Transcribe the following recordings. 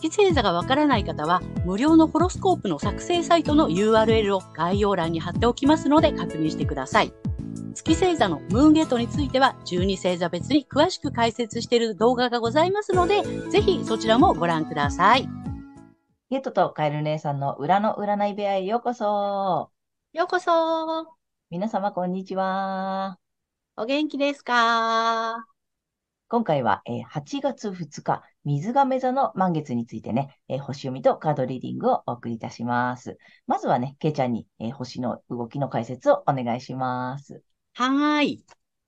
月星座がわからない方は、無料のホロスコープの作成サイトの URL を概要欄に貼っておきますので確認してください。月星座のムーンゲートについては、12星座別に詳しく解説している動画がございますので、ぜひそちらもご覧ください。ゲットとカエル姉さんの裏の占い部屋へようこそ。ようこそ。皆様こんにちは。お元気ですか？今回は、えー、8月2日、水亀座の満月についてね、えー、星読みとカードリーディングをお送りいたします。まずはね、けいちゃんに、えー、星の動きの解説をお願いします。はい。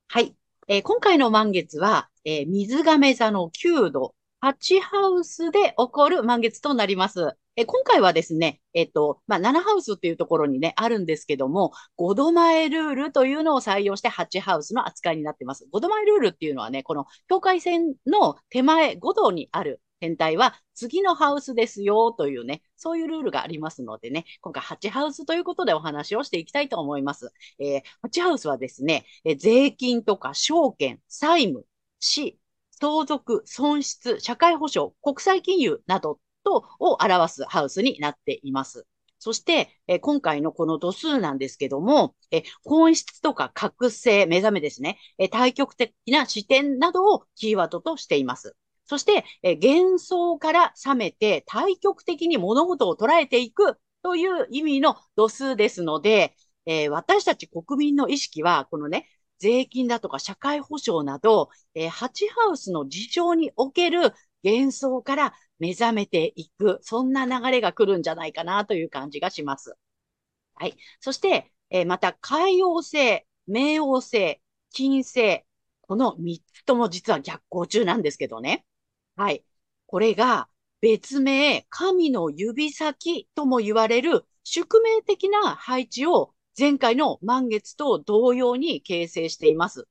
はい。えー、今回の満月は、え水亀座の9度、8ハウスで起こる満月となります。え今回はですね、えっと、まあ、7ハウスっていうところにね、あるんですけども、5度前ルールというのを採用して8ハウスの扱いになってます。5度前ルールっていうのはね、この境界線の手前5度にある天体は次のハウスですよというね、そういうルールがありますのでね、今回8ハウスということでお話をしていきたいと思います。えー、8ハウスはですね、え税金とか証券、債務、死、相続、損失、社会保障、国際金融などとを表すハウスになっています。そして、え今回のこの度数なんですけども、え本質とか覚醒、目覚めですね、え対極的な視点などをキーワードとしています。そして、え幻想から覚めて対極的に物事を捉えていくという意味の度数ですので、え、私たち国民の意識は、このね、税金だとか社会保障など、えー、ハチハウスの事情における幻想から目覚めていく、そんな流れが来るんじゃないかなという感じがします。はい。そして、えー、また、海王星、冥王星、金星、この3つとも実は逆行中なんですけどね。はい。これが別名、神の指先とも言われる宿命的な配置を前回の満月と同様に形成しています。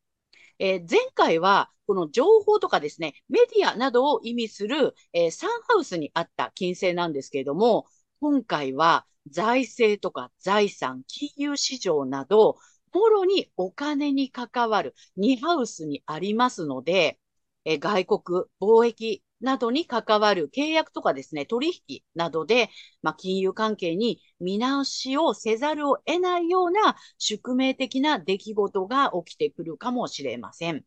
えー、前回はこの情報とかですね、メディアなどを意味する、えー、サンハウスにあった金星なんですけれども、今回は財政とか財産、金融市場など、もろにお金に関わる2ハウスにありますので、え、外国、貿易などに関わる契約とかですね、取引などで、まあ、金融関係に見直しをせざるを得ないような宿命的な出来事が起きてくるかもしれません。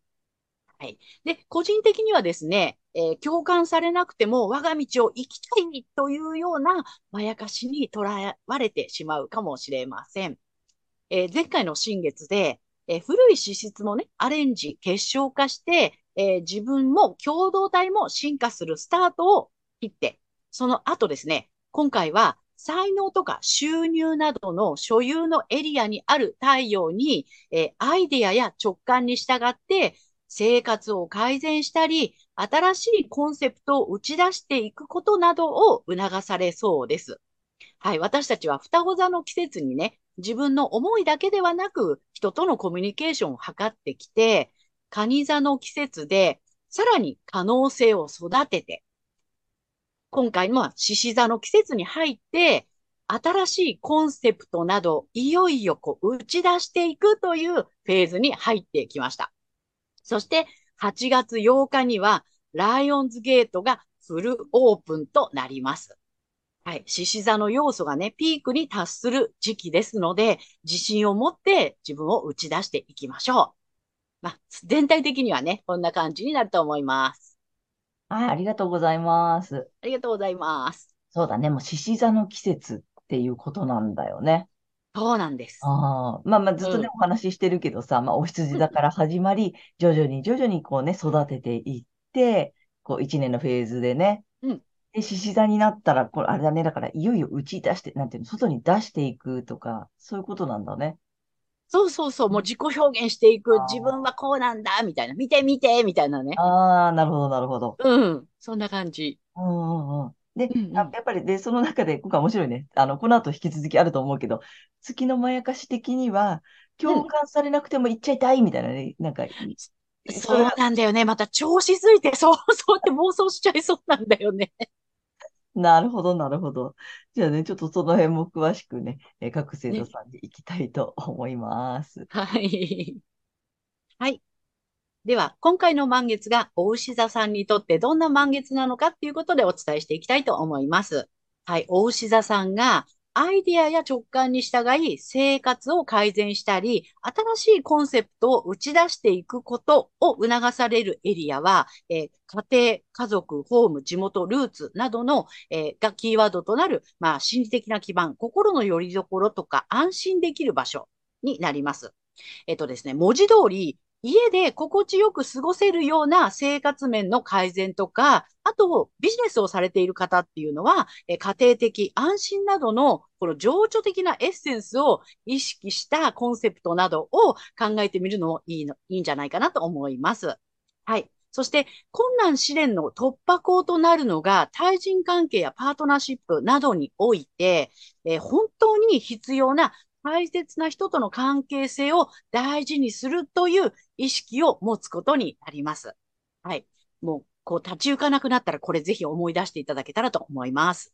はい。で、個人的にはですね、えー、共感されなくても我が道を生きたいというようなまやかしにとらわれてしまうかもしれません。えー、前回の新月で、えー、古い資質もね、アレンジ、結晶化して、え自分も共同体も進化するスタートを切って、その後ですね、今回は才能とか収入などの所有のエリアにある太陽に、えアイデアや直感に従って生活を改善したり、新しいコンセプトを打ち出していくことなどを促されそうです。はい。私たちは双子座の季節にね、自分の思いだけではなく、人とのコミュニケーションを図ってきて、蟹座の季節で、さらに可能性を育てて、今回の獅子座の季節に入って、新しいコンセプトなど、いよいよこう打ち出していくというフェーズに入ってきました。そして8月8日にはライオンズゲートがフルオープンとなります。はい。獅子座の要素がね、ピークに達する時期ですので、自信を持って自分を打ち出していきましょう。まあ、全体的にはね、こんな感じになると思います。はい、ありがとうございます。ありがとうございます。そうだね、もう獅子座の季節っていうことなんだよね。そうなんです。ああ、まあまあずっとね、お話ししてるけどさ、まあお羊座から始まり、徐々に徐々にこうね、育てていって、こう一年のフェーズでね、うん。で、獅子座になったら、これあれだね、だからいよいよ打ち出して、なんていうの、外に出していくとか、そういうことなんだね。そうそうそう、もう自己表現していく、自分はこうなんだ、みたいな、見て見て、みたいなね。ああ、なるほど、なるほど。うん、そんな感じ。うんうんうん。で、うんうんあやっぱり、で、その中で、今回面白いね。あの、この後引き続きあると思うけど、月のまやかし的には、共感されなくても言っちゃいたいみたいなね、なんか、そそうなんだよね。また調子づいて、そう、そうって妄想しちゃいそうなんだよね。なるほど、なるほど。じゃあね、ちょっとその辺も詳しくね、えー各生徒ね。さんに行きたいと思います。はい。はい。では、今回の満月がお牛座さんにとってどんな満月なのかっていうことでお伝えしていきたいと思います。はい。お牛座さんがアイディアや直感に従い生活を改善したり、新しいコンセプトを打ち出していくことを促されるエリアは、えー家庭、家族、ホーム、地元、ルーツなどの、えーがキーワードとなる、まあ、心理的な基盤、心の拠り所とか安心できる場所になります。えっとですね、文字通り、家で心地よく過ごせるような生活面の改善とか、あと、ビジネスをされている方っていうのは、家庭的安心などの、この情緒的なエッセンスを意識したコンセプトなどを考えてみるのもいいの、いいんじゃないかなと思います。はい。そして、困難試練の突破口となるのが、対人関係やパートナーシップなどにおいて、えー本当に必要な大切な人との関係性を大事にするという意識を持つことになります。はい。もう、こう立ち行かなくなったらこれぜひ思い出していただけたらと思います。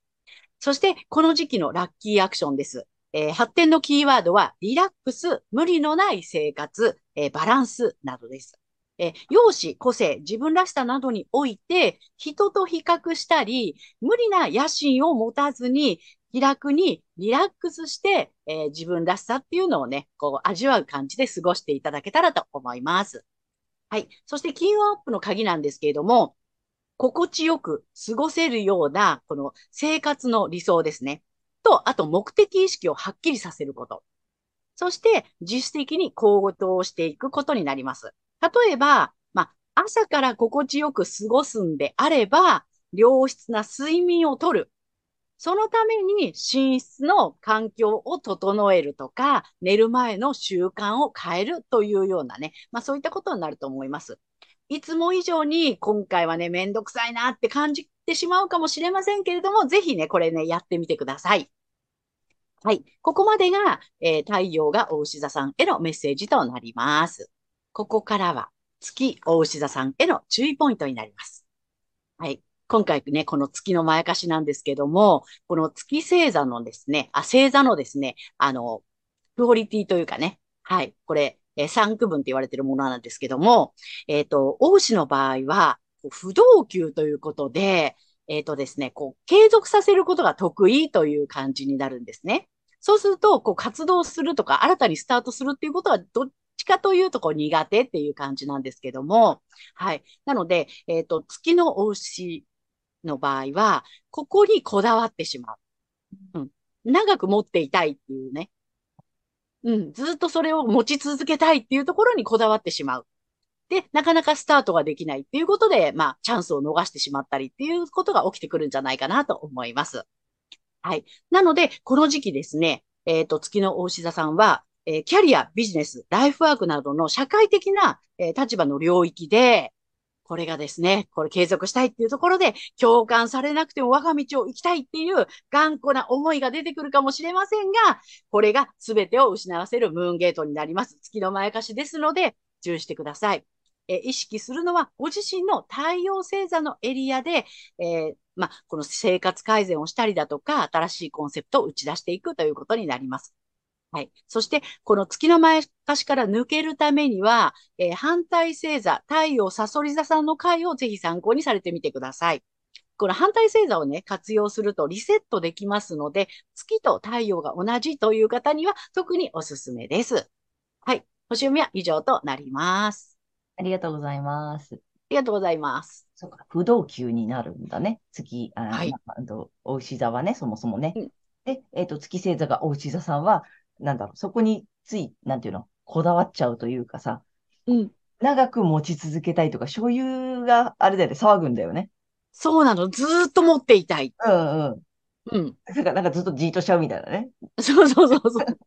そして、この時期のラッキーアクションです。えー発展のキーワードは、リラックス、無理のない生活、えーバランスなどです。えー容姿、個性、自分らしさなどにおいて、人と比較したり、無理な野心を持たずに、気楽にリラックスして、えー自分らしさっていうのをね、こう味わう感じで過ごしていただけたらと思います。はい。そして金運アップの鍵なんですけれども、心地よく過ごせるような、この生活の理想ですね。と、あと目的意識をはっきりさせること。そして、自主的に行動していくことになります。例えば、まあ、朝から心地よく過ごすんであれば、良質な睡眠をとる。そのために寝室の環境を整えるとか、寝る前の習慣を変えるというようなね、まあそういったことになると思います。いつも以上に今回はね、めんどくさいなって感じてしまうかもしれませんけれども、ぜひね、これね、やってみてください。はい。ここまでが、えー太陽がお牛座さんへのメッセージとなります。ここからは月お牛座さんへの注意ポイントになります。はい。今回ね、この月のまやかしなんですけども、この月星座のですね、あ、星座のですね、あの、クオリティというかね、はい。これ、えー、三区分って言われてるものなんですけども、えっと、大牛の場合は、不動級ということで、えっとですね、こう、継続させることが得意という感じになるんですね。そうすると、こう、活動するとか、新たにスタートするっていうことは、どっちかというと、こう、苦手っていう感じなんですけども、はい。なので、えっと、月のお牛の場合は、ここにこだわってしまう。うん。長く持っていたいっていうね。うん。ずっとそれを持ち続けたいっていうところにこだわってしまう。で、なかなかスタートができないっていうことで、まあ、チャンスを逃してしまったりっていうことが起きてくるんじゃないかなと思います。はい。なので、この時期ですね、えっと、月の大牛座さんは、えーキャリア、ビジネス、ライフワークなどの社会的な、えー立場の領域で、これがですね、これ継続したいっていうところで、共感されなくても我が道を行きたいっていう頑固な思いが出てくるかもしれませんが、これが全てを失わせるムーンゲートになります。月のまやかしですので、注意してください。え意識するのは、ご自身の太陽星座のエリアで、えーまあ、この生活改善をしたりだとか、新しいコンセプトを打ち出していくということになります。はい。そして、この月の前かしから抜けるためには、えー反対星座、太陽サソリ座さんの回をぜひ参考にされてみてください。この反対星座をね、活用するとリセットできますので、月と太陽が同じという方には特におすすめです。はい。星読みは以上となります。ありがとうございます。ありがとうございます。そうか、不動級になるんだね。月、あ、はいお牛座はね、そもそもね。うんで、えっと、月星座がお牛座さんは、なんだろう、そこについ、なんていうの、こだわっちゃうというかさ、うん。長く持ち続けたいとか、所有があれだよね、騒ぐんだよね。そうなの。ずーっと持っていたい。うんうん。うん。だからなんかずっとじーっとしちゃうみたいなね。そうそうそうそう。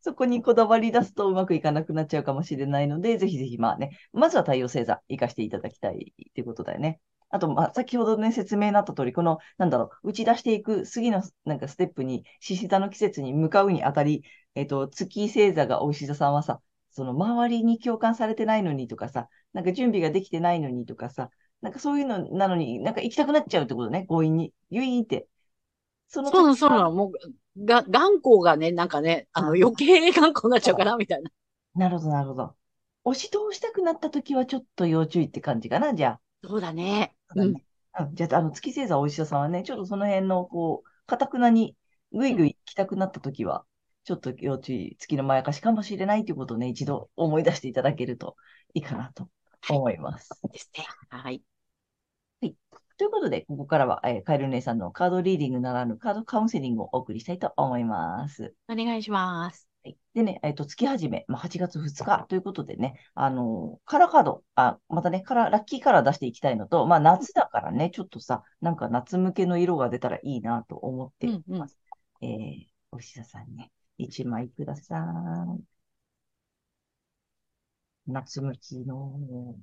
そこにこだわり出すとうまくいかなくなっちゃうかもしれないので、ぜひぜひまあね、まずは太陽星座活かしていただきたいっていうことだよね。あと、まあ、先ほどね、説明になった通り、この、なんだろう、打ち出していく次の、なんかステップに、獅子座の季節に向かうにあたり、えっと、月星座がお牛座さんはさ、その周りに共感されてないのにとかさ、なんか準備ができてないのにとかさ、なんかそういうのなのに、なんか行きたくなっちゃうってことね、強引に。ゆいーって。そのそうなの、そうなの。もう、が、頑固がね、なんかね、あの、余計頑固になっちゃうかな、みたいな。なるほど、なるほど。押し通したくなった時はちょっと要注意って感じかな、じゃあ。そうだね。うん。じゃあ、あの、月星座お医者さんはね、ちょっとその辺の、こう、かたくなにぐいぐい来たくなった時は、ちょっと要注意、月のまやかしかもしれないということをね、一度思い出していただけるといいかなと思います。ですね。はい。はい。ということで、ここからは、えー、カエル姉さんのカードリーディングならぬカードカウンセリングをお送りしたいと思います。お願いします。はい、でね、えっ、ー、と、月始め、まあ、8月2日ということでね、あのー、カラーカード、あ、またね、カラー、ラッキーカラー出していきたいのと、まあ、夏だからね、ちょっとさ、なんか夏向けの色が出たらいいなと思っています。うんうん、えー、おしささんね、1枚ください。夏向きの、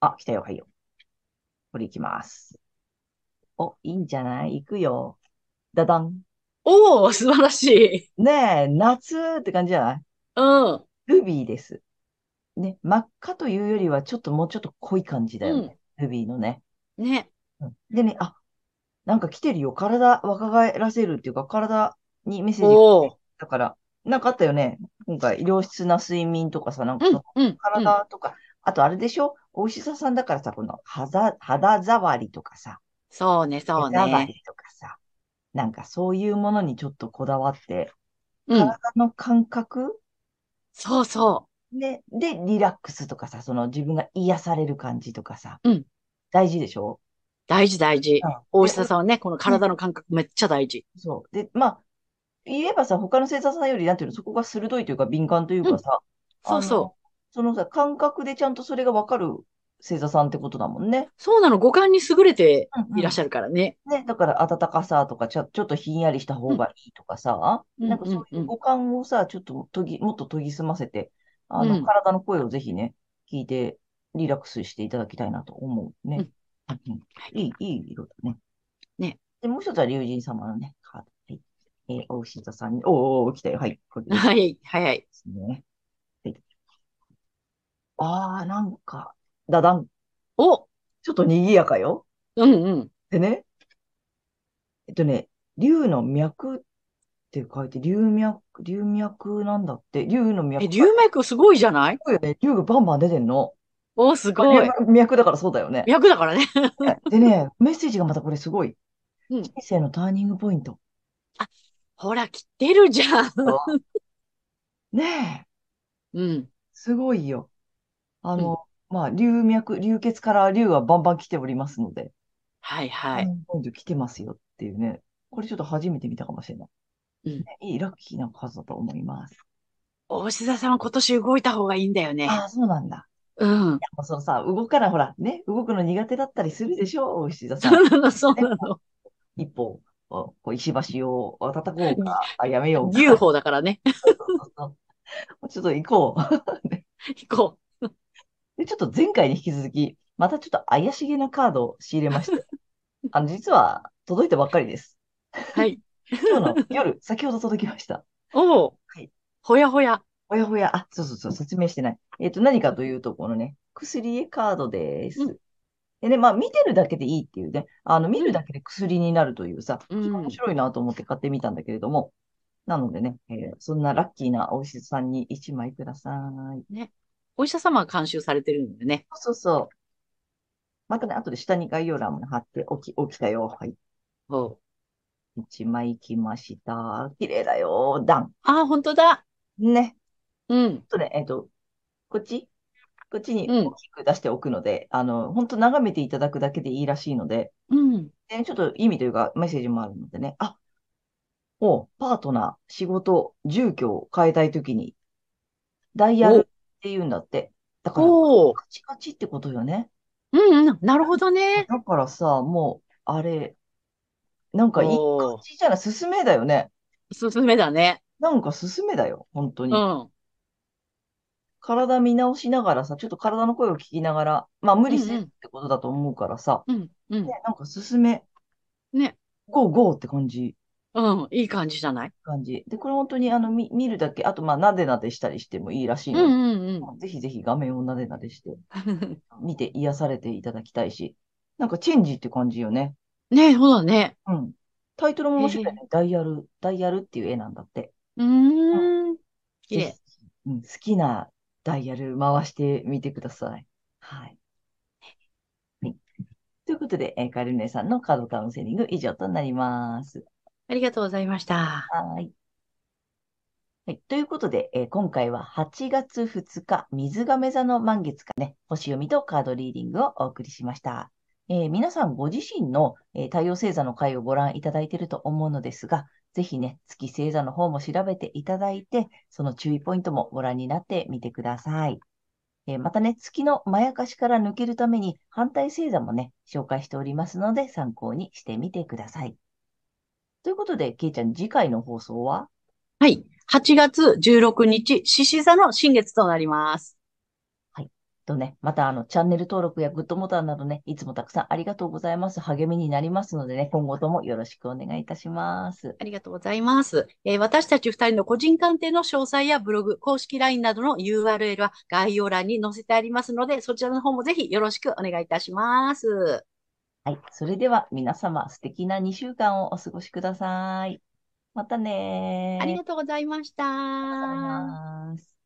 あ、来たよ、はいよ。これいきます。お、いいんじゃない？行くよ。ダダン。おお、素晴らしい。ねえ、夏って感じじゃない？うん。ルビーです。ね、真っ赤というよりは、ちょっともうちょっと濃い感じだよね。ルビーのね。ね。でね、あ、なんか来てるよ。体若返らせるっていうか、体にメッセージがだから、なんかあったよね。今回、良質な睡眠とかさ、なんかうん、体とか、あとあれでしょ？お医者さんだからさ、この肌、肌触りとかさ、そうね、そう手触りとなんかそういうものにちょっとこだわって、うん。体の感覚？そうそで、で、リラックスとかさ、その自分が癒される感じとかさ、うん。大事でしょ？大事大事。うん大下さんはね、この体の感覚めっちゃ大事。そう。で、まあ、言えばさ、他の星座さんより、なんていうの、そこが鋭いというか敏感というかさ、そうそう。そのさ、感覚でちゃんとそれがわかる星座さんってことだもんね。そうなの、五感に優れていらっしゃるからね。うんうん、ね、だから暖かさとかちょ、ちょっとひんやりした方がいいとかさ、うん、なんかそういう五感をさ、ちょっと研ぎ、もっと研ぎ澄ませて、あの、うん、体の声をぜひね、聞いて、リラックスしていただきたいなと思うね。うん、いい、いい色だね。ね。で、もう一つは竜神様のね、カード。はい。えー、お牛座さんに、おーおー、来たよ。はい。これはい、はい、ですね。はい。あー、なんか、だだん。おちょっと賑やかよ。うんうん。でね、えっとね、竜の脈って書いて、竜脈、竜脈なんだって、竜の脈。え、竜脈すごいじゃない？そうよね。竜がバンバン出てんの。お、すごい。脈だからそうだよね。脈だからね。でね、メッセージがまたこれすごい。うん、人生のターニングポイント。あ、ほら、来てるじゃん。ねえ。うん。すごいよ。あの、まあ、流脈、流血から流はバンバン来ておりますので。はいはい。ポイント来てますよっていうね。これちょっと初めて見たかもしれない。うん。いいラッキーな数だと思います。大志田さんは今年動いた方がいいんだよね。ああ、そうなんだ。うん。いや、そのさ、動かないほら、ね、動くの苦手だったりするでしょ、大志田さん。そうなの、そうなの。一歩、こう石橋を渡ったこうか、あ、やめようか。UFO だからね。ちょっと行こう。行こう。で、ちょっと前回に引き続き、またちょっと怪しげなカードを仕入れまして、あの、実は届いたばっかりです。はい。今日の夜、先ほど届きました。おお。はい。ほやほや。ほやほや。あ、そうそうそう、説明してない。えっ、ー、と、何かというと、このね、薬絵カードです。うん、でね、まあ、見てるだけでいいっていうね、あの、見るだけで薬になるというさ、うん、面白いなと思って買ってみたんだけれども、なのでね、えー、そんなラッキーなお医者さんに1枚ください。ね。お医者様が監修されてるんでね。そうそう。またね、後で下に概要欄も貼っておき、おきたよ。はい。ほう。一枚来ました。綺麗だよ。ダン。ああ、本当だ。ね。うん。とね、えっ、ー、と、こっち？こっちに大きく出しておくので、うん、あの、本当眺めていただくだけでいいらしいので、うん。で、ちょっと意味というかメッセージもあるのでね、あ、おパートナー、仕事、住居を変えたいときに、ダイヤルって言うんだって。だから、カチカチってことよね。うんうん、なるほどね。だからさ、もう、あれ、なんかいい感じじゃない、進めだよね。進めだね。なんか進めだよ、本当に。うん。体見直しながらさ、ちょっと体の声を聞きながら、まあ無理せずってことだと思うからさ、うん、うん。ね、なんか進め、ね。ゴーゴーって感じ、うん、いい感じじゃない？感じ。で、これ本当にあの、見、見るだけ、あとまあ、なでなでしたりしてもいいらしいので、うん、うん、ぜひぜひ画面をなでなでして、うん。見て癒されていただきたいし、なんかチェンジって感じよね。ねそうだね。うん。タイトルも面白いね。ダイヤル、ダイヤルっていう絵なんだって。うーん。綺麗。うん、好きなダイヤル回してみてください。はい。はい、ということで、えーカエル姉さんのカードカウンセリング以上となります。ありがとうございました。はい。はい。ということで、えー今回は8月2日、水亀座の満月かね、星読みとカードリーディングをお送りしました。えー皆さんご自身の、えー太陽星座の回をご覧いただいていると思うのですが、ぜひね、月星座の方も調べていただいて、その注意ポイントもご覧になってみてください。えーまたね、月のまやかしから抜けるために反対星座もね、紹介しておりますので参考にしてみてください。ということで、けいちゃん、次回の放送は？はい。8月16日、獅子座の新月となります。とね、またあの、チャンネル登録やグッドボタンなどね、いつもたくさんありがとうございます。励みになりますのでね、今後ともよろしくお願いいたします。ありがとうございます。えー私たち二人の個人鑑定の詳細やブログ、公式 LINE などの URL は概要欄に載せてありますので、そちらの方もぜひよろしくお願いいたします。はい。それでは皆様、素敵な2週間をお過ごしください。またねー。ありがとうございました。